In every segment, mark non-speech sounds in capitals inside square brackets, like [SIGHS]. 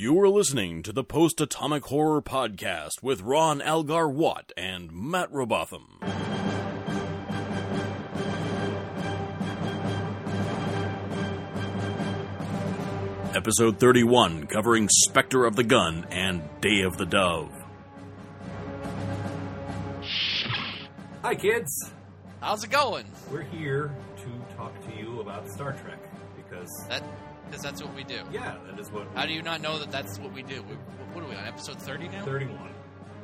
You are listening to the Post Atomic Horror Podcast with Ron Algar Watt and Matt Robotham. Episode 31, covering Spectre of the Gun and Day of the Dove. Hi, kids. How's it going? We're here to talk to you about Star Trek because, That because that's what we do. yeah, that is what. How do you not know that that's what we do? We, what are we on episode 30 now? 31.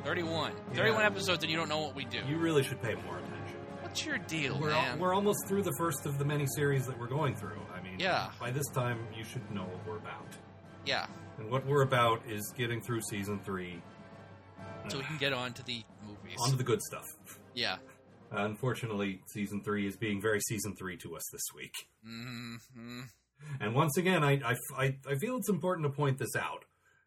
31. Yeah. 31 episodes and you don't know what we do. You really should pay more attention. What's your deal, We're, al- man? we're almost through the first of the many series that we're going through. I mean, Yeah. By this time, you should know what we're about. yeah. And what we're about is getting through season three. So we can get on to the movies. On to the good stuff. yeah. Unfortunately, season three is being very season three to us this week. hmm And once again, I, I, I, feel it's important to point this out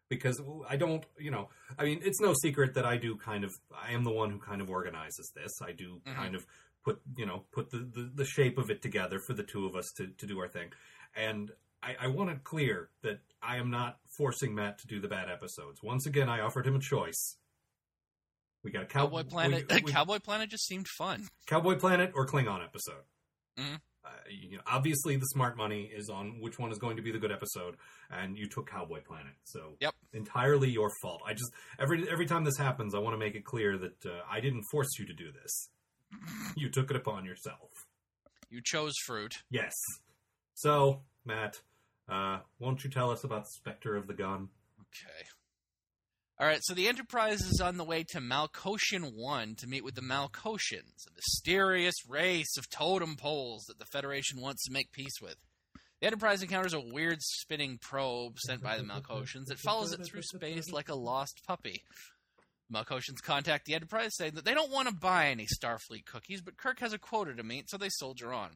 because I don't, you know, I mean, it's no secret that I do kind of, I am the one who kind of organizes this. I do Mhm. kind of put, you know, put the, the, the shape of it together for the two of us to, to do our thing. And I, I want it clear that I am not forcing Matt to do the bad episodes. Once again, I offered him a choice. We got a cow- Cowboy Planet. we- we- [LAUGHS] Cowboy Planet just seemed fun. Cowboy Planet or Klingon episode. Mhm. Uh, you know, obviously, the smart money is on which one is going to be the good episode, and you took Cowboy Planet. So, Yep. entirely your fault. I just every every time this happens, I want to make it clear that uh, I didn't force you to do this. You took it upon yourself. You chose fruit. Yes. So, Matt, uh, won't you tell us about Spectre of the Gun? Okay. All right, so the Enterprise is on the way to Malkoshian 1 to meet with the Malkoshians, a mysterious race of totem poles that the Federation wants to make peace with. The Enterprise encounters a weird spinning probe sent by the Malkoshians that follows it through space like a lost puppy. Malkoshians contact the Enterprise saying that they don't want to buy any Starfleet cookies, but Kirk has a quota to meet, so they soldier on.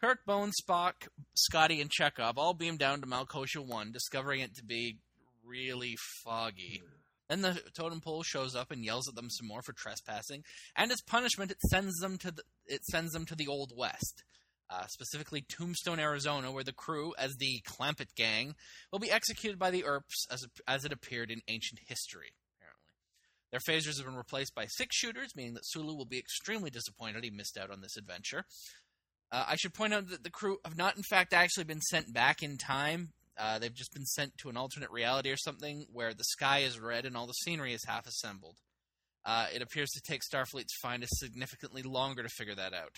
Kirk, Bones, Spock, Scotty, and Chekov all beam down to Malkosia 1, discovering it to be really foggy. Then the totem pole shows up and yells at them some more for trespassing, and as punishment, it sends them to the it sends them to the Old West, uh, specifically Tombstone, Arizona, where the crew, as the Clampett Gang, will be executed by the Earps as as it appeared in ancient history. Apparently, their phasers have been replaced by six shooters, meaning that Sulu will be extremely disappointed he missed out on this adventure. Uh, I should point out that the crew have not, in fact, actually been sent back in time. Uh, they've just been sent to an alternate reality or something where the sky is red and all the scenery is half assembled. Uh, it appears to take Starfleet's finest significantly longer to figure that out.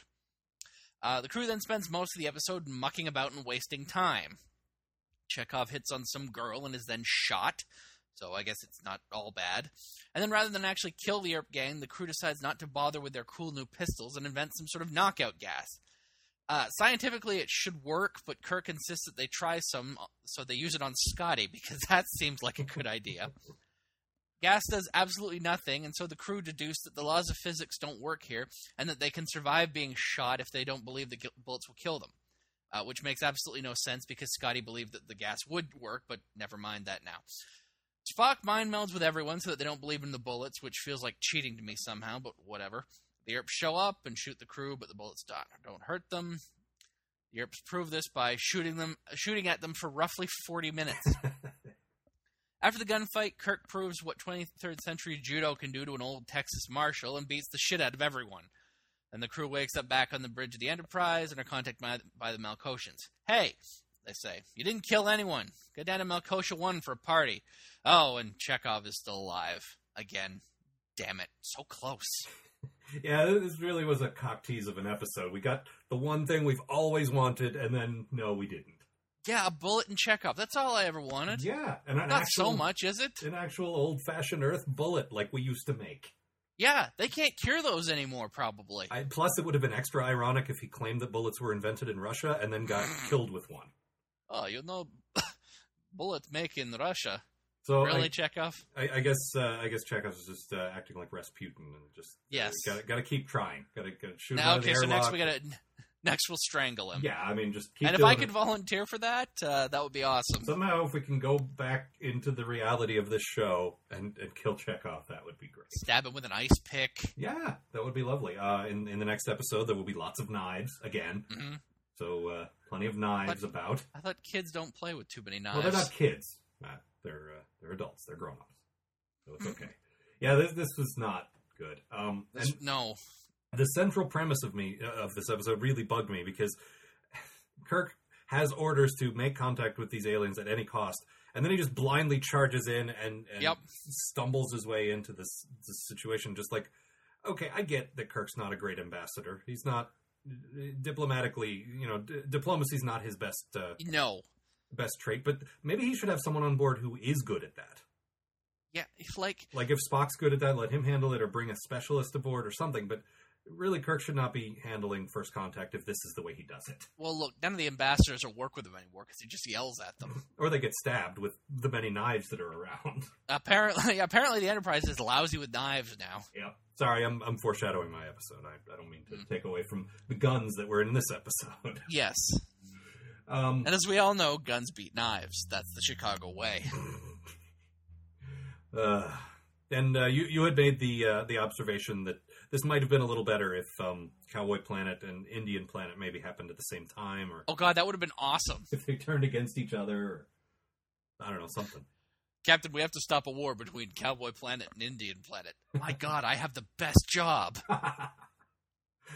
Uh, the crew then spends most of the episode mucking about and wasting time. Chekov hits on some girl and is then shot, so I guess it's not all bad. And then rather than actually kill the Earp gang, the crew decides not to bother with their cool new pistols and invent some sort of knockout gas. Uh, scientifically, it should work, but Kirk insists that they try some, so they use it on Scotty because [LAUGHS] that seems like a good idea. Gas does absolutely nothing, and so the crew deduce that the laws of physics don't work here, and that they can survive being shot if they don't believe the bullets will kill them. Uh, which makes absolutely no sense because Scotty believed that the gas would work, but never mind that now. Spock mind melds with everyone so that they don't believe in the bullets, which feels like cheating to me somehow, but whatever. The Earps show up and shoot the crew, but the bullets don't, don't hurt them. The Earps prove this by shooting them, shooting at them for roughly 40 minutes. [LAUGHS] After the gunfight, Kirk proves what 23rd century judo can do to an old Texas marshal and beats the shit out of everyone. And the crew wakes up back on the bridge of the Enterprise and are contacted by, by the Malkoshians. Hey, they say, you didn't kill anyone. Go down to Malkosia 1 for a party. Oh, and Chekov is still alive. Again. Damn it. So close. [LAUGHS] Yeah, this really was a cock tease of an episode. We got the one thing we've always wanted, and then no, we didn't. Yeah, a bullet and Chekov. That's all I ever wanted. Yeah, and an Not actual, so much, is it? an actual old-fashioned Earth bullet like we used to make. Yeah, they can't cure those anymore, probably. I, plus, it would have been extra ironic if he claimed that bullets were invented in Russia and then got [CLEARS THROAT] killed with one. Oh, you know, [LAUGHS] bullet make in Russia. So really, I, Chekov? I, I guess uh, I guess Chekov's just uh, acting like Rasputin and just Yes. got to keep trying. Got to shoot him Now, okay, so next we gotta. Next, we'll strangle him. Yeah, I mean, just keep. and if I could it. volunteer for that, uh, that would be awesome. somehow, if we can go back into the reality of this show and, and kill Chekov, that would be great. Stab him with an ice pick. Yeah, that would be lovely. Uh, in in the next episode, there will be lots of knives again. hmm So uh, plenty of knives about. I thought kids don't play with too many knives. Well, they're not kids. Matt. They're uh, they're adults, they're grown ups, so it's okay. yeah, this this was not good. Um, and no, the central premise of me uh, of this episode really bugged me because Kirk has orders to make contact with these aliens at any cost, and then he just blindly charges in and, and Yep. stumbles his way into this, this situation. Just like, okay, I get that Kirk's not a great ambassador. He's not diplomatically, you know, d- diplomacy's not his best uh, no. Best trait. But maybe he should have someone on board who is good at that. Yeah, if like Like if Spock's good at that, let him handle it, or bring a specialist aboard or something. But really, Kirk should not be handling first contact if this is the way he does it. well, look, none of the ambassadors will work with him anymore because he just yells at them. [LAUGHS] Or they get stabbed with the many knives that are around. [LAUGHS] apparently, apparently the Enterprise is lousy with knives now. yeah. Sorry, I'm, I'm foreshadowing my episode. I, I don't mean to Mm. take away from the guns that were in this episode. [LAUGHS] Yes, Um, and as we all know, guns beat knives. That's the Chicago way. [LAUGHS] uh, and uh, you you had made the uh, the observation that this might have been a little better if um, Cowboy Planet and Indian Planet maybe happened at the same time, or Oh god, that would have been awesome, if they turned against each other. Or, I don't know something. Captain. We have to stop a war between Cowboy Planet and Indian Planet. My [LAUGHS] god, I have the best job. [LAUGHS]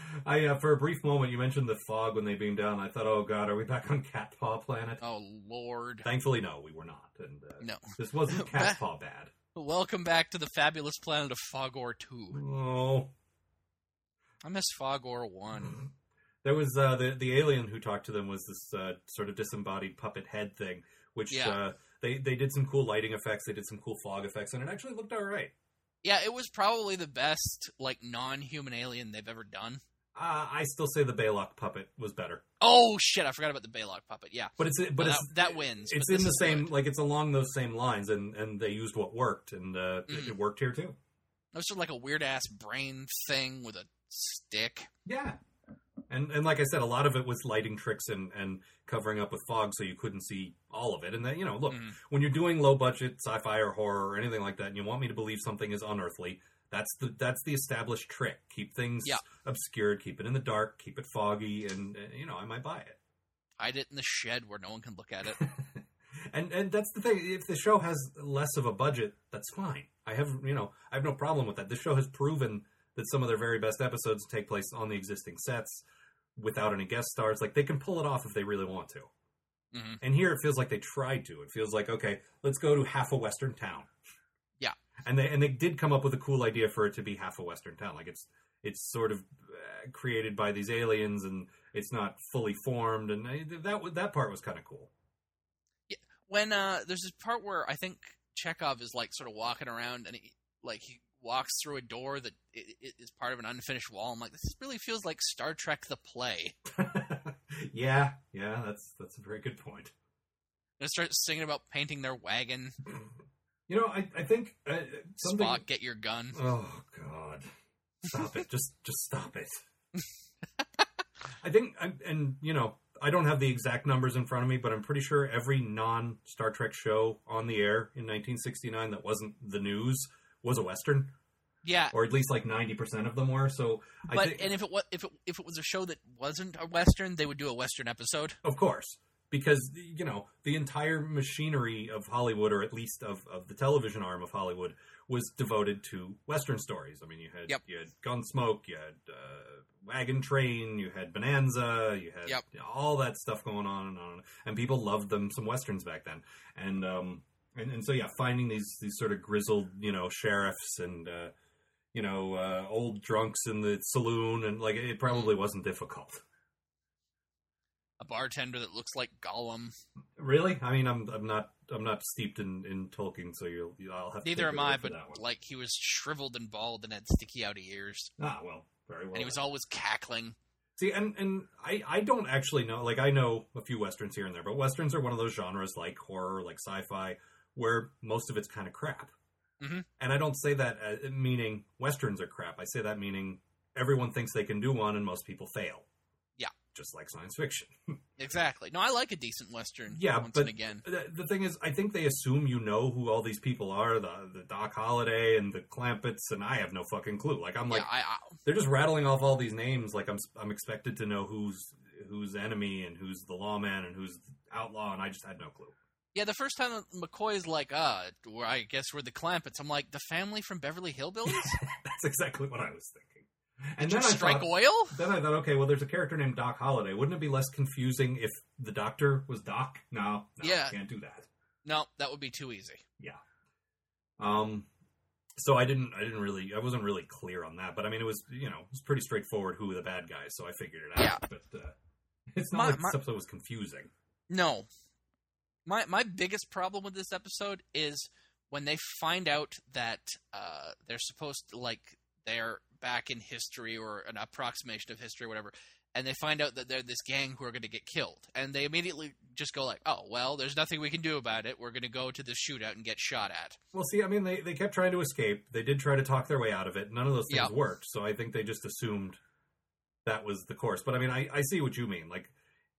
[LAUGHS] I uh, for a brief moment you mentioned the fog when they beamed down. I thought, oh god, are we back on Cat Paw Planet? Oh lord. Thankfully, no, we were not. And uh, No. this wasn't [LAUGHS] Cat Paw bad. Welcome back to the fabulous planet of Fogor 2. Oh, I miss Fogor 1. there was uh, the the alien who talked to them was this uh, sort of disembodied puppet head thing, which Yeah. uh, they they did some cool lighting effects. They did some cool fog effects, and it actually looked all right. Yeah, it was probably the best, like, non human alien they've ever done. Uh, I still say the Balok puppet was better, Oh, shit, I forgot about the Balok puppet. Yeah. but it's but Well, it's that, that wins. it's in the same good. like it's along those same lines, and and they used what worked, and uh, it, Mhm. it worked here too. It was sort of like a weird ass brain thing with a stick. Yeah. And and like I said, a lot of it was lighting tricks and, and covering up with fog so you couldn't see all of it. And then, you know, look, Mhm. when you're doing low budget sci-fi or horror or anything like that, and you want me to believe something is unearthly, that's the that's the established trick. Keep things Yeah. obscured, keep it in the dark, keep it foggy, and uh, you know I might buy it. Hide it in the shed where no one can look at it. [LAUGHS] and and that's the thing. If the show has less of a budget, that's fine. I have you know I have no problem with that. This show has proven that some of their very best episodes take place on the existing sets without any guest stars. Like they can pull it off if they really want to. Mhm. And here it feels like they tried to. It feels like okay, let's go to half a western town. Yeah. and they and they did come up with a cool idea for it to be half a western town. Like it's it's sort of uh, created by these aliens and it's not fully formed. And that that part was kind of cool. Yeah, when uh there's this part where I think Chekov is like sort of walking around and he like he walks through a door that i- i- part of an unfinished wall. I'm like, this really feels like Star Trek the play. [LAUGHS] yeah, yeah, that's that's a very good point. And it starts singing about painting their wagon. You know, I I think uh, something. Spock, get your gun. Oh God, stop it! Just just stop it. [LAUGHS] I think, and you know, I don't have the exact numbers in front of me, but I'm pretty sure every non Star Trek show on the air in 1969 that wasn't the news was a western, Yeah, or at least like 90 percent of them were. So I but think, and if it was if it if it was a show that wasn't a western, they would do a western episode. Of course, because you know the entire machinery of Hollywood, or at least of, of the television arm of Hollywood, was devoted to Western stories. I mean, you had Yep. you had Gunsmoke, you had uh, Wagon Train, you had Bonanza, you had Yep. you know, all that stuff going on and on, and people loved them some westerns back then, and um and, and so yeah, finding these these sort of grizzled you know sheriffs and. uh you know, uh, old drunks in the saloon, and like it probably wasn't difficult. A bartender that looks like Gollum. Really? I mean, I'm I'm not I'm not steeped in, in Tolkien, so you'll you, I'll have Neither am I, but like he was shriveled and bald and had sticky out ears, ah, well, very well. and he was always cackling. See, and and I I don't actually know. Like I know a few westerns here and there, but westerns are one of those genres like horror, like sci-fi, where most of it's kind of crap. Mhm. And I don't say that uh, meaning westerns are crap. I say that meaning everyone thinks they can do one, and most people fail. Yeah. just like science fiction. [LAUGHS] Exactly. No, I like a decent western. Yeah, once but- and again. the, the thing is, I think they assume you know who all these people are, the the Doc Holliday and the Clampets, and I have no fucking clue. Like I'm like, yeah, I, I they're just rattling off all these names. Like I'm I'm expected to know who's who's enemy and who's the lawman and who's the outlaw, and I just had no clue. Yeah, the first time that McCoy's like, uh, well, I guess we're the Clampets. I'm like, the family from Beverly Hillbillies? [LAUGHS] That's exactly what I was thinking. And Did then I strike thought, oil? then I thought, okay, well, there's a character named Doc Holliday. Wouldn't it be less confusing if the Doctor was Doc? No, no, Yeah. can't do that. No, that would be too easy. Yeah. Um, so I didn't, I didn't really, I wasn't really clear on that. But I mean, it was, you know, it was pretty straightforward who were the bad guys, so I figured it out. Yeah. But uh, it's not My- like my- this episode was confusing. No. My my biggest problem with this episode is when they find out that uh, they're supposed to like they're back in history or an approximation of history or whatever, and they find out that they're this gang who are going to get killed, and they immediately just go like, "Oh well, there's nothing we can do about it. We're going to go to the shootout and get shot at." Well, see, I mean, they, they kept trying to escape. They did try to talk their way out of it. None of those things Yeah. worked. So I think they just assumed that was the course. But I mean, I, I see what you mean. Like,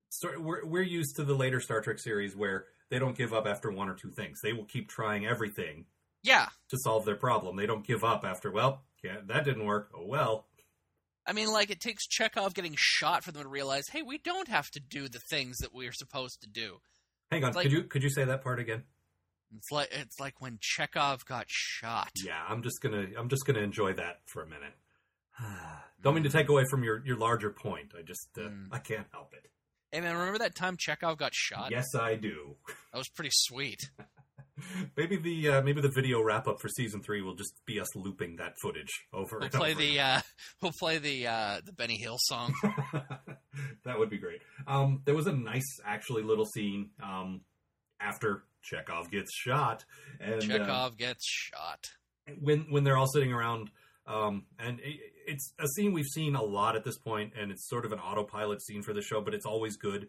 so we're, we're used to the later Star Trek series where they don't give up after one or two things. They will keep trying everything Yeah, to solve their problem. They don't give up after, well, yeah, that didn't work. Oh, well. I mean, like it takes Chekov getting shot for them to realize, hey, we don't have to do the things that we're supposed to do. Hang on. Like- could you could you say that part again? It's like it's like when Chekov got shot. Yeah, I'm just gonna I'm just gonna enjoy that for a minute. [SIGHS] Don't mean to take away from your, your larger point. I just uh, Mm. I can't help it. Hey man, remember that time Chekov got shot? Yes, I do. That was pretty sweet. [LAUGHS] maybe the uh, maybe the video wrap up for season three will just be us looping that footage over We'll and play over. the uh, [LAUGHS] we'll play the uh, the Benny Hill song. [LAUGHS] that would be great. Um, there was a nice, actually, little scene um, after Chekov gets shot, and uh, Chekov gets shot. when when they're all sitting around, um, and it, it's a scene we've seen a lot at this point, and it's sort of an autopilot scene for the show, but it's always good.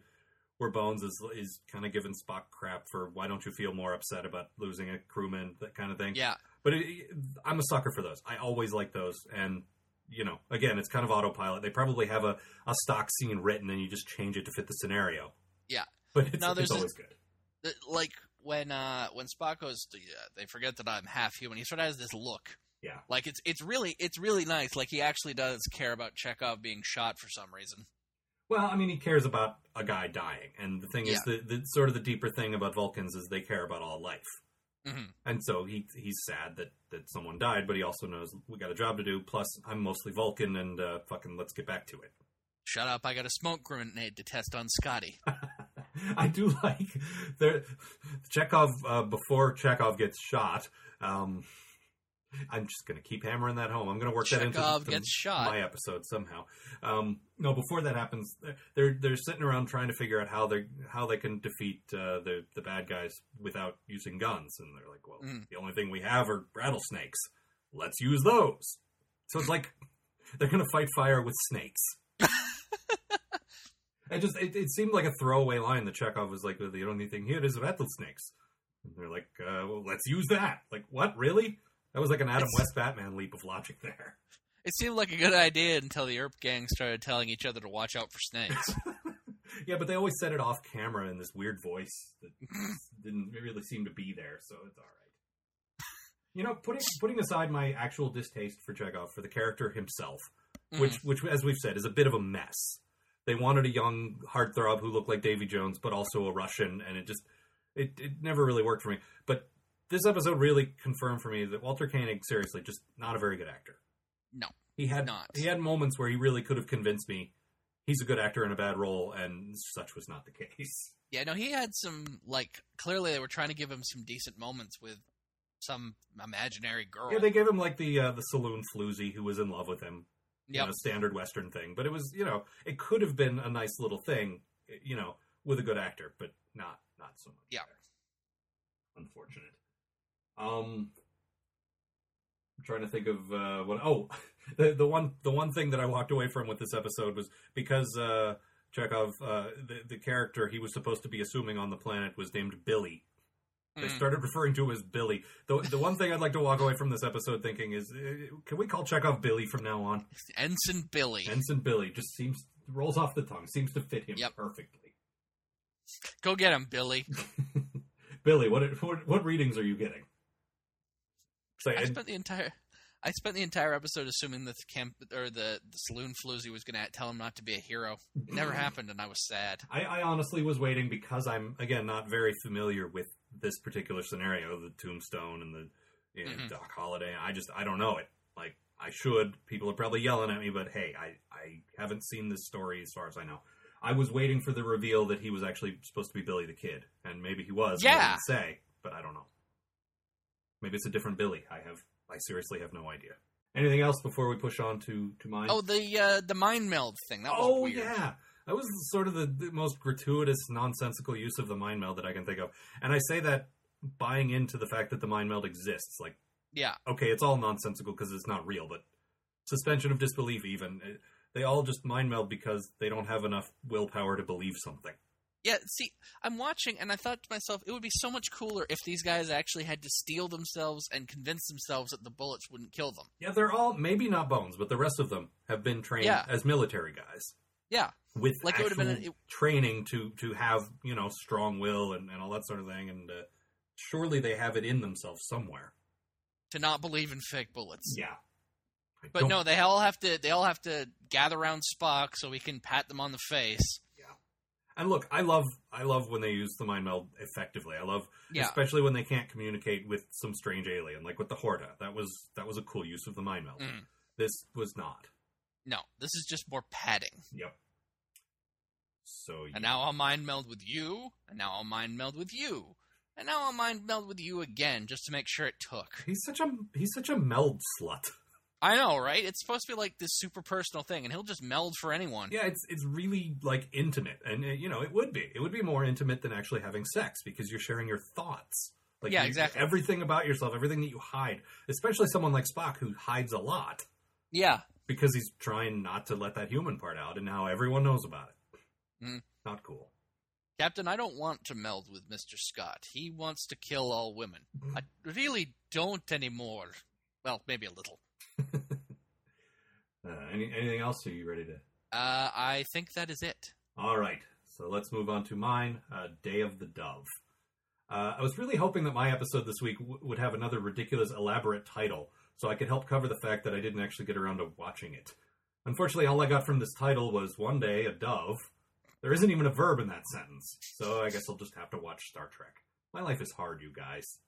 Where Bones is is kind of giving Spock crap for why don't you feel more upset about losing a crewman, that kind of thing. Yeah, But it, I'm a sucker for those. I always like those. And, you know, again, it's kind of autopilot. They probably have a, a stock scene written and you just change it to fit the scenario. Yeah. But it's, Now, it's there's a- always good. The- like when uh, when Spock goes, to, uh, they forget that I'm half human. He sort of has this look. Yeah. Like it's it's really it's really nice. Like he actually does care about Chekov being shot for some reason. Well, I mean, he cares about a guy dying. And the thing is, Yeah. the, the sort of the deeper thing about Vulcans is they care about all life. hmm And so he he's sad that, that someone died, but he also knows we got a job to do. Plus, I'm mostly Vulcan, and uh, fucking let's get back to it. Shut up! I got a smoke grenade to test on Scotty. [LAUGHS] I do like the Chekov uh, before Chekov gets shot. Um, I'm just going to keep hammering that home. I'm going to work that into Chekov to gets shot. my episode somehow. Um, no, before that happens, they're they're sitting around trying to figure out how they how they can defeat uh, the the bad guys without using guns, and they're like, well, Mm. the only thing we have are rattlesnakes. Let's use those. So it's like they're going to fight fire with snakes. [LAUGHS] It just it, it seemed like a throwaway line that Chekov was like, the only thing here is rattlesnakes. And they're like, uh, well, let's use that. Like, what, really? That was like an Adam It's- West Batman leap of logic there. [LAUGHS] It seemed like a good idea until the Earp gang started telling each other to watch out for snakes. [LAUGHS] yeah, but they always said it off camera in this weird voice that [LAUGHS] didn't really seem to be there, so it's all right. You know, putting putting aside my actual distaste for Chekov for the character himself, Mhm. which which as we've said is a bit of a mess. They wanted a young heartthrob who looked like Davy Jones, but also a Russian, and it just it, it never really worked for me. But this episode really confirmed for me that Walter Koenig, seriously, just not a very good actor. No, He had not. he had moments where he really could have convinced me he's a good actor in a bad role, and such was not the [LAUGHS] case. Yeah, no, he had some like clearly they were trying to give him some decent moments with some imaginary girl. Yeah, they gave him like the uh, the saloon floozy who was in love with him. You Yep. know, standard Western thing. But it was, you know, it could have been a nice little thing, you know, with a good actor, but not not so much. Yeah. there. Unfortunate. Um I'm trying to think of uh what oh [LAUGHS] the the one the one thing that I walked away from with this episode was because uh Chekov uh the, the character he was supposed to be assuming on the planet was named Billy. They Mm. started [LAUGHS] referring to him as Billy. The, the one thing I'd like to walk away from this episode thinking is, uh, can we call Chekov Billy from now on? Ensign Billy. Ensign Billy just seems rolls off the tongue, seems to fit him Yep. perfectly. Go get him, Billy. [LAUGHS] Billy, what, what what readings are you getting? I spent the entire I spent the entire episode assuming that the camp or the, the saloon floozy was going to tell him not to be a hero. It never happened, and I was sad. I, I honestly was waiting because I'm again not very familiar with this particular scenario, the Tombstone and the you know, Mhm. Doc Holliday. I just I don't know it. Like I should. People are probably yelling at me, but hey, I I haven't seen this story as far as I know. I was waiting for the reveal that he was actually supposed to be Billy the Kid, and maybe he was. Yeah. didn't say, but I don't know. Maybe it's a different Billy. I have I seriously have no idea. Anything else before we push on to to mine? Oh, the uh, the mind meld thing. That was oh weird. yeah, that was sort of the, the most gratuitous, nonsensical use of the mind meld that I can think of. And I say that buying into the fact that the mind meld exists. Like, Yeah. okay, it's all nonsensical because it's not real, but suspension of disbelief. Even they all just mind meld because they don't have enough willpower to believe something. Yeah, see, I'm watching and I thought to myself, it would be so much cooler if these guys actually had to steel themselves and convince themselves that the bullets wouldn't kill them. Yeah, they're all maybe not bones, but the rest of them have been trained Yeah. as military guys. Yeah. with Like, it actual would've been a- it- training to to have you know strong will and, and all that sort of thing and uh, surely they have it in themselves somewhere To not believe in fake bullets. yeah I But no, they all have to they all have to gather around Spock so we can pat them on the face. And look i love i love when they use the mind meld effectively i love Yeah. especially when they can't communicate with some strange alien like with the horta that was that was a cool use of the mind meld Mm. this was not No, this is just more padding. yep so And now I'll mind meld with you, and now I'll mind meld with you. And now I'll mind meld with you again just to make sure it took. he's such a he's such a meld slut I know, right? It's supposed to be like this super personal thing, and he'll just meld for anyone. Yeah, it's it's really like intimate, and uh, you know it would be it would be more intimate than actually having sex because you're sharing your thoughts. Like Yeah, you- exactly. Everything about yourself, everything that you hide, especially someone like Spock who hides a lot Yeah. because he's trying not to let that human part out, and now everyone knows about it. Mm. Not cool. Captain, I don't want to meld with Mr. Scott. He wants to kill all women. I really don't anymore. Well, maybe a little. Uh, any, anything else? Are you ready to? Uh, I think that is it. All right, so let's move on to mine. Uh, Day of the Dove. Uh, I was really hoping that my episode this week w- would have another ridiculous, elaborate title, so I could help cover the fact that I didn't actually get around to watching it. Unfortunately, all I got from this title was one day a dove. There isn't even a verb in that sentence, so I guess I'll just have to watch Star Trek. My life is hard, you guys.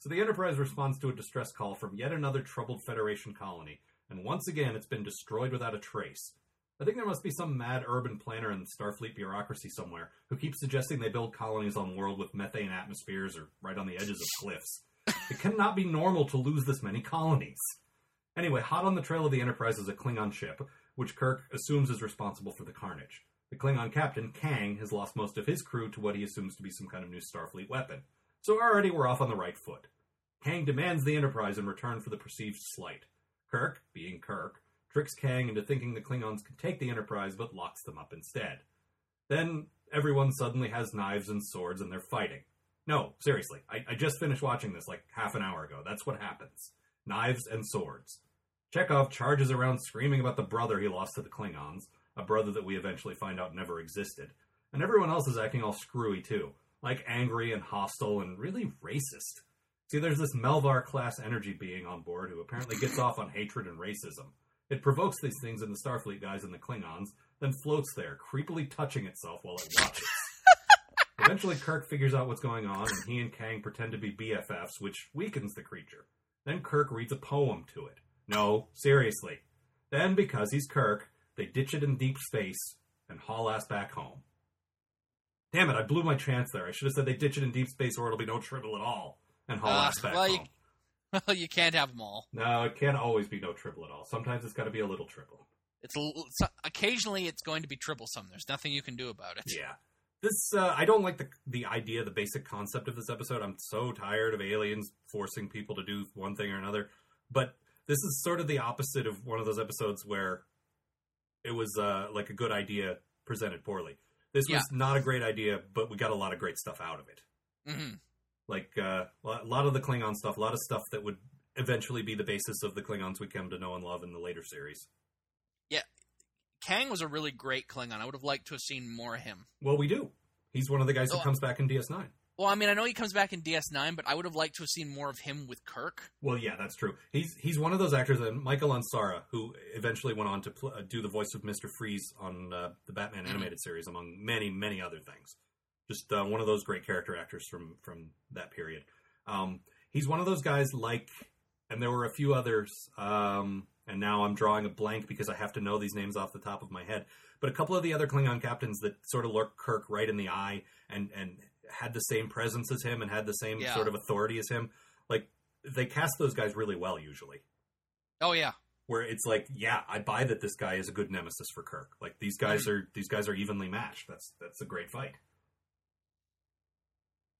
So the Enterprise responds to a distress call from yet another troubled Federation colony, and once again it's been destroyed without a trace. I think there must be some mad urban planner in Starfleet bureaucracy somewhere who keeps suggesting they build colonies on world with methane atmospheres or right on the edges of cliffs. [LAUGHS] It cannot be normal to lose this many colonies. Anyway, hot on the trail of the Enterprise is a Klingon ship, which Kirk assumes is responsible for the carnage. The Klingon captain, Kang, has lost most of his crew to what he assumes to be some kind of new Starfleet weapon. So already we're off on the right foot. Kang demands the Enterprise in return for the perceived slight. Kirk, being Kirk, tricks Kang into thinking the Klingons can take the Enterprise but locks them up instead. Then everyone suddenly has knives and swords and they're fighting. No, seriously, I, I just finished watching this like half an hour ago. That's what happens. Knives and swords. Chekov charges around screaming about the brother he lost to the Klingons, a brother that we eventually find out never existed. And everyone else is acting all screwy too, like angry and hostile and really racist. See, there's this Melvar class energy being on board who apparently gets off on hatred and racism. It provokes these things in the Starfleet guys and the Klingons, then floats there, creepily touching itself while it watches. [LAUGHS] Eventually, Kirk figures out what's going on, and he and Kang pretend to be BFFs, which weakens the creature. Then Kirk reads a poem to it. No, seriously. Then, because he's Kirk, they ditch it in deep space and haul ass back home. Damn it, I blew my chance there. I should have said they ditch it in deep space or it'll be no tribble at all. And haul Uh, back well, you- [LAUGHS] Well, you can't have them all. No, it can't always be no triple at all. Sometimes it's got to be a little triple. It's, occasionally it's going to be troublesome. There's nothing you can do about it. Yeah. This uh, I don't like the the idea, the basic concept of this episode. I'm so tired of aliens forcing people to do one thing or another. But this is sort of the opposite of one of those episodes where it was uh, like a good idea presented poorly. This was not a great idea, but we got a lot of great stuff out of it. hmm Like uh, a lot of the Klingon stuff, a lot of stuff that would eventually be the basis of the Klingons we come to know and love in the later series. Yeah, Kang was a really great Klingon. I would have liked to have seen more of him. Well, we do. He's one of the guys who Oh. comes back in DS9. Well, I mean, I know he comes back in DS9, but I would have liked to have seen more of him with Kirk. Well, yeah, that's true. He's he's one of those actors, and Michael Ansara, who eventually went on to pl- uh, do the voice of Mister Freeze on uh, the Batman Mhm. animated series, among many many other things. Just uh, one of those great character actors from from that period. Um, he's one of those guys like, and there were a few others. Um, and now I'm drawing a blank because I have to know these names off the top of my head. But a couple of the other Klingon captains that sort of looked Kirk right in the eye and and had the same presence as him and had the same Yeah. sort of authority as him. Like they cast those guys really well usually. Oh yeah, Where it's like, yeah, I buy that this guy is a good nemesis for Kirk. Like these guys Mm-hmm. are these guys are evenly matched. That's that's a great fight.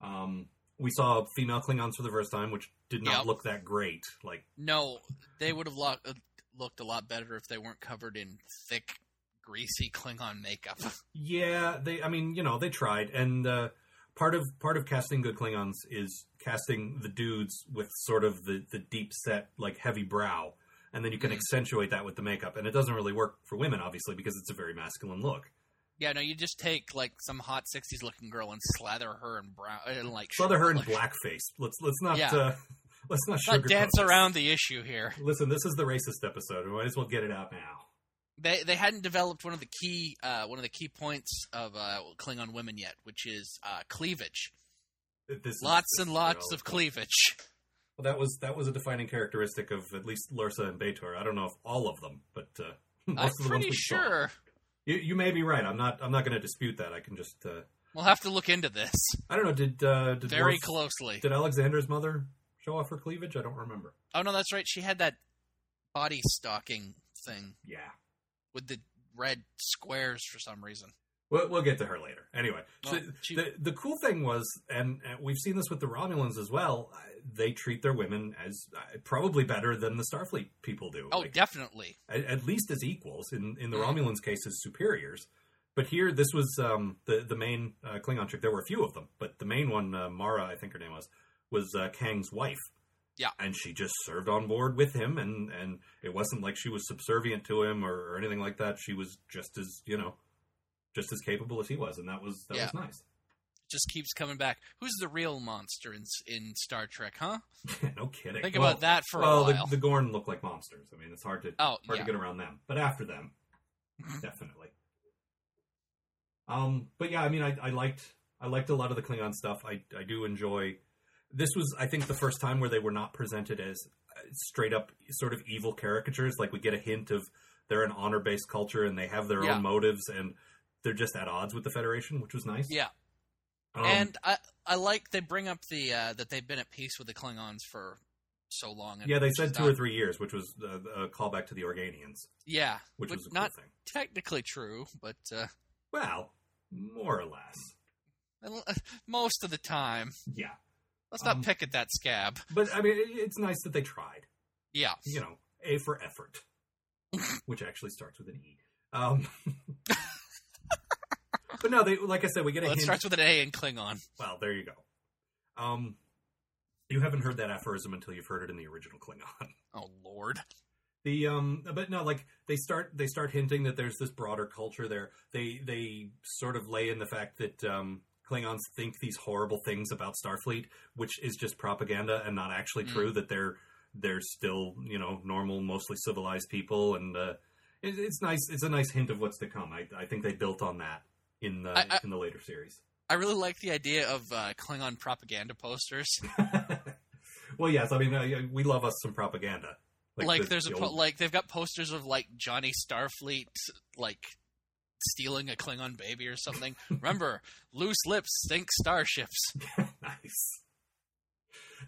Um, we saw female Klingons for the first time, which did not Yep. look that great. Like no, they would have lo- uh, looked a lot better if they weren't covered in thick, greasy [LAUGHS] Klingon makeup. Yeah, they. I mean, you know, they tried, and uh, part of part of casting good Klingons is casting the dudes with sort of the the deep set, like heavy brow, and then you can Mhm. accentuate that with the makeup. And it doesn't really work for women, obviously, because it's a very masculine look. Yeah, no, you just take like some hot '60s looking girl and slather her in brown, and like Slather her in like- blackface. Let's let's not Yeah. uh, [LAUGHS] let's not Let's not dance this. around the issue here. Listen, this is the racist episode. We might as well get it out now. They they hadn't developed one of the key uh, one of the key points of uh, Klingon women yet, which is uh, cleavage. This Lots this and is lots of cleavage. Well, that was that was a defining characteristic of at least Lursa and B'Etor. I don't know if all of them, but uh, [LAUGHS] most I'm of the ones pretty sure. saw. You, you may be right. I'm not. I'm not going to dispute that. I can just. Uh, we'll have to look into this I don't know. Did uh, did very Worf- closely. Did Alexander's mother show off her cleavage? I don't remember. Oh no, that's right. She had that body stocking thing Yeah. with the red squares for some reason. We'll, we'll get to her later. Anyway, Well, so she- the the cool thing was, and, and we've seen this with the Romulans as well. They treat their women as uh, probably better than the Starfleet people do. Oh, Like, definitely. at, at least as equals. In in the Mhm. Romulans' case, as superiors. But here, this was um, the the main uh, Klingon chick. There were a few of them, but the main one, uh, Mara, I think her name was, was uh, Kang's wife. Yeah. and she just served on board with him, and and it wasn't like she was subservient to him or, or anything like that. She was just as you know, just as capable as he was, and that was that Yeah. was nice. Just keeps coming back. Who's the real monster in in Star Trek? Huh? [LAUGHS] no kidding. Think Well- about that for well, a while. the, the Gorn look like monsters. I mean, it's hard to oh hard yeah. to get around them. But after them, [LAUGHS] definitely. Um, but yeah, I mean, I, I liked I liked a lot of the Klingon stuff. I I do enjoy. This was, I think, the first time where they were not presented as uh, straight up sort of evil caricatures. Like we get a hint of they're an honor based culture and they have their Yeah. own motives and they're just at odds with the Federation, which was nice. Yeah. Um, and I I like they bring up the uh, that they've been at peace with the Klingons for so long. and yeah, they said two not- or three years, which was a, a callback to the Organians, Yeah, which was a not cool thing. technically true, but uh, Well, more or less. [LAUGHS] most of the time. Yeah. Let's not Um, pick at that scab. But I mean, it- it's nice that they tried. Yeah. You know, A for effort, [LAUGHS] which actually starts with an E. Um, [LAUGHS] but no, they like I said, we get a Well, it hint. starts with an A in Klingon. well, there you go. Um, you haven't heard that aphorism until you've heard it in the original Klingon. [LAUGHS] Oh Lord. The um, but no, like they start they start hinting that there's this broader culture there. They they sort of lay in the fact that um, Klingons think these horrible things about Starfleet, which is just propaganda and not actually Mm. true. That they're they're still you know normal, mostly civilized people, and uh, it, it's nice. It's a nice hint of what's to come. I, I think they built on that in the I- I- in the later series. I really like the idea of uh, Klingon propaganda posters. [LAUGHS] well, yes, I mean uh, we love us some propaganda. Like, the- there's the po- old- like they've got posters of like Johnny Starfleet like stealing a Klingon baby or something. [LAUGHS] Remember, loose lips sink starships. [LAUGHS] nice.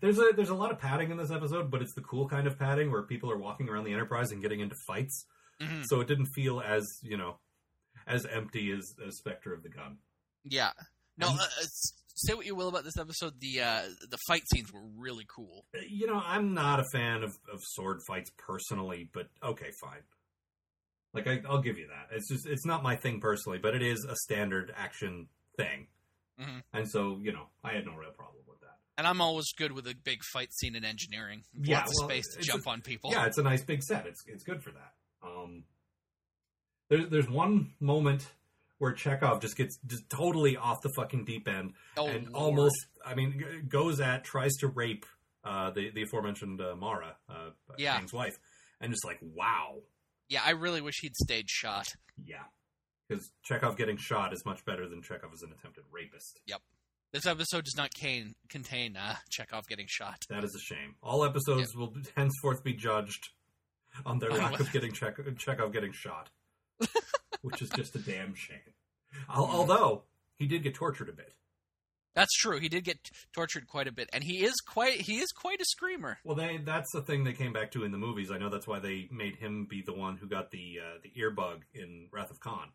There's a there's a lot of padding in this episode, but it's the cool kind of padding where people are walking around the Enterprise and getting into fights. Mhm. So it didn't feel as you know as empty as, as Spectre of the Gun. Yeah. No, And- uh, uh, say what you will about this episode. The uh, the fight scenes were really cool. You know, I'm not a fan of, of sword fights personally, but okay, fine. Like I, I'll give you that. It's just it's not my thing personally, but it is a standard action thing, Mhm. and so you know I had no real problem with that. And I'm always good with a big fight scene in engineering. Yeah, Lots well, of space to jump a- on people. Yeah, it's a nice big set. It's it's good for that. Um, there's there's one moment where Chekov just gets just totally off the fucking deep end oh, and Lord. almost, I mean, goes at tries to rape uh, the the aforementioned uh, Mara, uh, Yeah. Kang's wife, and just like wow, Yeah, I really wish he'd stayed shot. yeah, Because Chekov getting shot is much better than Chekov as an attempted rapist. Yep. This episode does not cane, contain uh, Chekov getting shot. That is a shame. All episodes will henceforth be judged on their Oh, lack of getting Chek- Chekov getting shot, [LAUGHS] which is just a damn shame. Al-. Although he did get tortured a bit. That's true. He did get t- tortured quite a bit, and he is quite he is quite a screamer. Well, they that's the thing they came back to in the movies. I know that's why they made him be the one who got the uh, the earbug in Wrath of Khan,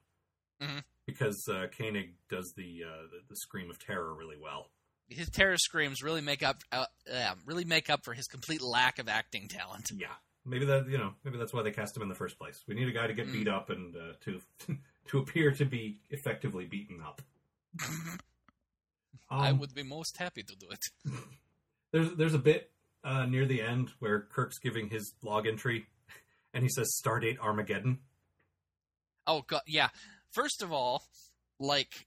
Mhm. because uh, Koenig does the, uh, the the scream of terror really well. His terror screams really make up uh, really make up for his complete lack of acting talent. Yeah, maybe that you know maybe that's why they cast him in the first place. We need a guy to get Mm. beat up and uh, to [LAUGHS] to appear to be effectively beaten up. [LAUGHS] I Um, would be most happy to do it. [LAUGHS] There's there's a bit uh, near the end where Kirk's giving his log entry, and he says Stardate Armageddon. Oh god, yeah. First of all, like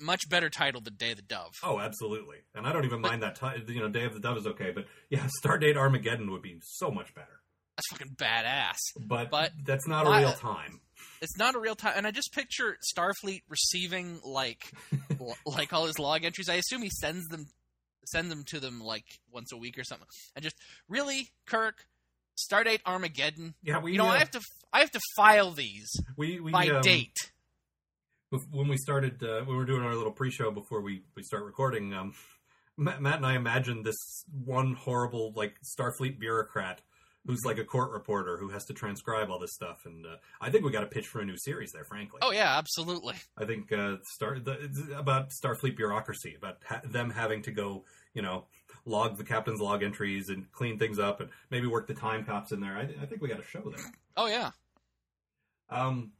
much better title than Day of the Dove. Oh, absolutely. And I don't even mind that. Ti- you know, Day of the Dove is okay, but yeah, [LAUGHS] Stardate Armageddon would be so much better. That's fucking badass. But, But that's not a real time. It's not a real time, and I just picture Starfleet receiving like [LAUGHS] l- like all his log entries. I assume he sends them send them to them like once a week or something, and just really Kirk. Stardate Armageddon. Yeah, we You know, uh, I have to I have to file these we, we by um, date. When we started uh, when we were doing our little pre-show before we, we start recording um matt, matt and i imagined this one horrible like starfleet bureaucrat who's like a court reporter who has to transcribe all this stuff and uh, i think we got a pitch for a new series there frankly Oh yeah, absolutely. i think uh star the, about starfleet bureaucracy about ha- them having to go you know log the captain's log entries and clean things up and maybe work the time cops in there i, I think we got a show there Oh yeah. um,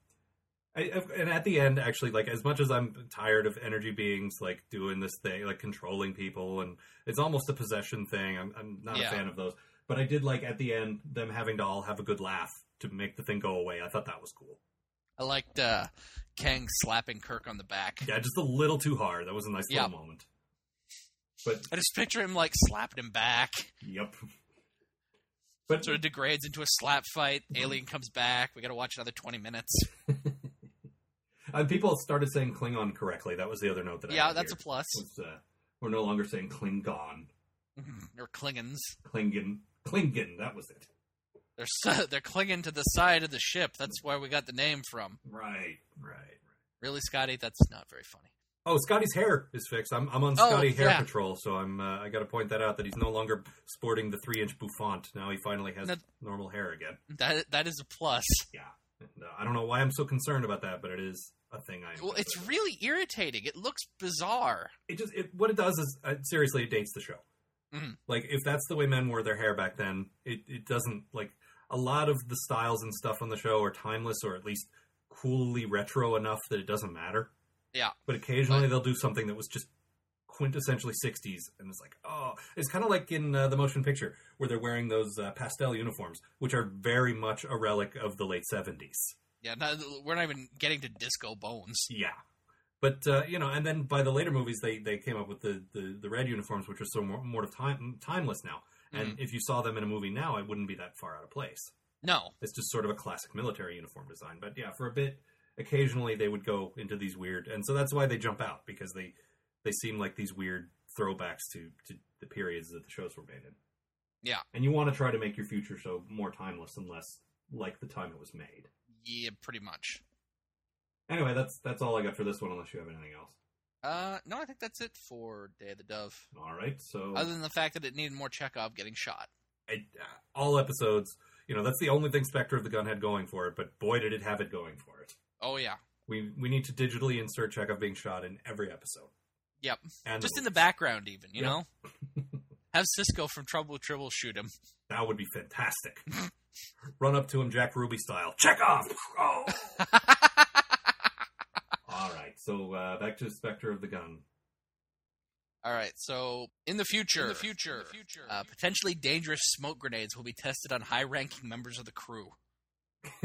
I, and at the end, actually, like as much as I'm tired of energy beings like doing this thing, like controlling people, and it's almost a possession thing. I'm, I'm not Yeah. a fan of those, but I did like at the end them having to all have a good laugh to make the thing go away. I thought that was cool. I liked uh, Kang slapping Kirk on the back. Yeah, just a little too hard. That was a nice Yeah. little moment. But I just picture him like slapping him back. yep. But Sort of degrades into a slap fight. Alien comes back. We got to watch another twenty minutes. [LAUGHS] uh, people started saying Klingon correctly. That was the other note that I yeah, that's a plus. was, uh, we're no longer saying Klingon. [LAUGHS] or Klingons. Klingon. Klingon. That was it. They're so, [LAUGHS] they're clinging to the side of the ship. That's where we got the name from. Right, right, right. Really, Scotty? That's not very funny. Oh, Scotty's hair is fixed. I'm, I'm on Oh, Scotty Hair yeah. Patrol, so I'm uh, I got to point that out that he's no longer sporting the three inch bouffant. Now he finally has No. normal hair again. That that is a plus. Yeah, and, uh, I don't know why I'm so concerned about that, but it is a thing I. Well, it's really irritating. It looks bizarre. it just it, what it does is uh, seriously it dates the show. Mhm. Like if that's the way men wore their hair back then, it it doesn't like a lot of the styles and stuff on the show are timeless or at least coolly retro enough that it doesn't matter. Yeah. But occasionally they'll do something that was just quintessentially 60s and it's like oh it's kind of like in uh, the motion picture where they're wearing those uh, pastel uniforms which are very much a relic of the late 70s Yeah, not, we're not even getting to Disco Bones. yeah but uh, you know and then by the later movies they they came up with the the, the red uniforms which are so more, more time timeless now and if you saw them in a movie now it wouldn't be that far out of place No, it's just sort of a classic military uniform design. But yeah, for a bit, occasionally they would go into these weird, and so that's why they jump out because they they seem like these weird throwbacks to to the periods that the shows were made in. Yeah. and you want to try to make your future show more timeless and less like the time it was made. Yeah, pretty much. Anyway, that's that's all I got for this one. Unless you have anything else. Uh, no, I think that's it for Day of the Dove. All right, so Other than the fact that it needed more Chekov getting shot. it, uh, all episodes. You know, that's the only thing Spectre of the Gun had going for it. But boy, did it have it going for it. Oh yeah, We we need to digitally insert Chekov being shot in every episode. Yep. and just in the background, even you Yeah. know. [LAUGHS] Have Sisko from Trouble with Tribble shoot him. That would be fantastic. [LAUGHS] Run up to him, Jack Ruby style. Check off. Oh. [LAUGHS] All right. So uh, back to the Spectre of the Gun. All right, so in the future, in the future, uh, potentially dangerous smoke grenades will be tested on high-ranking members of the crew. [LAUGHS]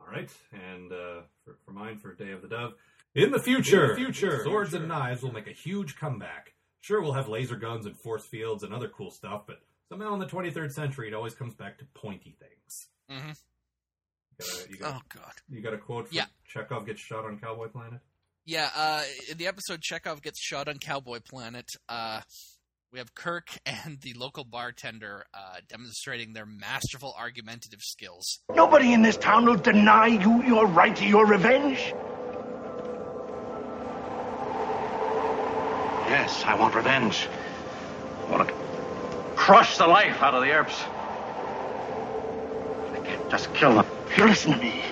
All right. And uh, for, for mine, for Day of the Dove. In the future, future. swords and knives will make a huge comeback. Sure, we'll have laser guns and force fields and other cool stuff, but somehow in the 23rd century, it always comes back to pointy things. Mhm. Uh, you got Oh God. you got a quote? For Yeah. Chekov gets shot on Cowboy Planet. Yeah, uh, in the episode Chekov gets shot on Cowboy Planet, uh, we have Kirk [LAUGHS] and the local bartender uh, demonstrating their masterful argumentative skills. Nobody in this town will deny you your right to your revenge. Yes, I want revenge. I want to crush the life out of the Earps. I can't just kill them. Here, listen to me.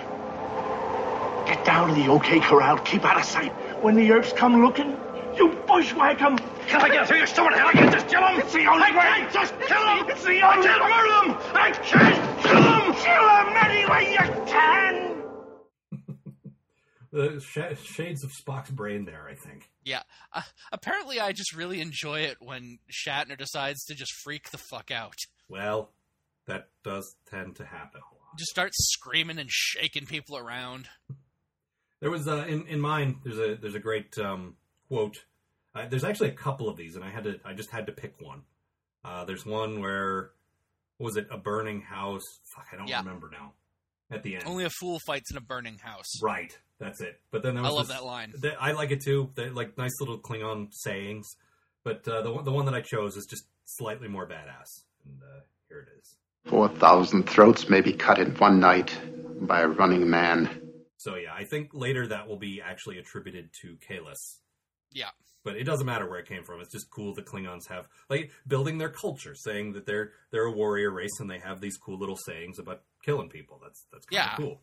Get down to the OK Corral, keep out of sight. When the Earps come looking, you bushwhack them. Can I get through your stupid head? I can't just kill them. It's the only I way. I can't just kill them. It's the only I can't murder them. I can't kill them. Kill them any way you can. The sh- shades of Spock's brain there, I think. Yeah, uh, apparently I just really enjoy it when Shatner decides to just freak the fuck out. Well, that does tend to happen a lot. Just starts screaming and shaking people around. There was uh, in in mine. There's a there's a great um, quote. Uh, there's actually a couple of these, and I had to I just had to pick one. Uh, there's one where what was it a burning house? Fuck, I don't Yeah. remember now. At the end, Only a fool fights in a burning house. right. That's it. But then there I love this- that line. that- I like it too. They're like nice little Klingon sayings. But uh, the one the one that I chose is just slightly more badass, and uh, here it is. Four thousand throats may be cut in one night by a running man. So yeah, I think later that will be actually attributed to Kahless. Yeah. But it doesn't matter where it came from. It's just cool that Klingons have like building their culture, saying that they're they're a warrior race and they have these cool little sayings about killing people. That's that's kind Yeah. of cool.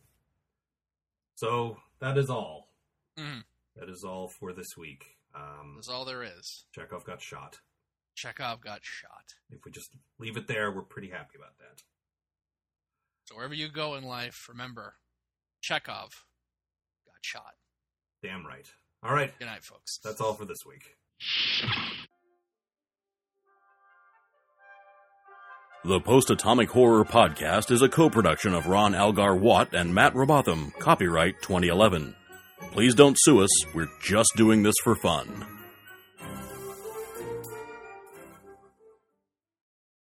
So that is all. Mhm. That is all for this week. Um, That's all there is. Chekov got shot. Chekov got shot. If we just leave it there, we're pretty happy about that. So wherever you go in life, remember, Chekov got shot. Damn right. All right, Good night, folks. that's all for this week. The Post Atomic Horror Podcast is a co production of Ron Algar Watt and Matt Robotham. Copyright 2011. Please don't sue us, we're just doing this for fun.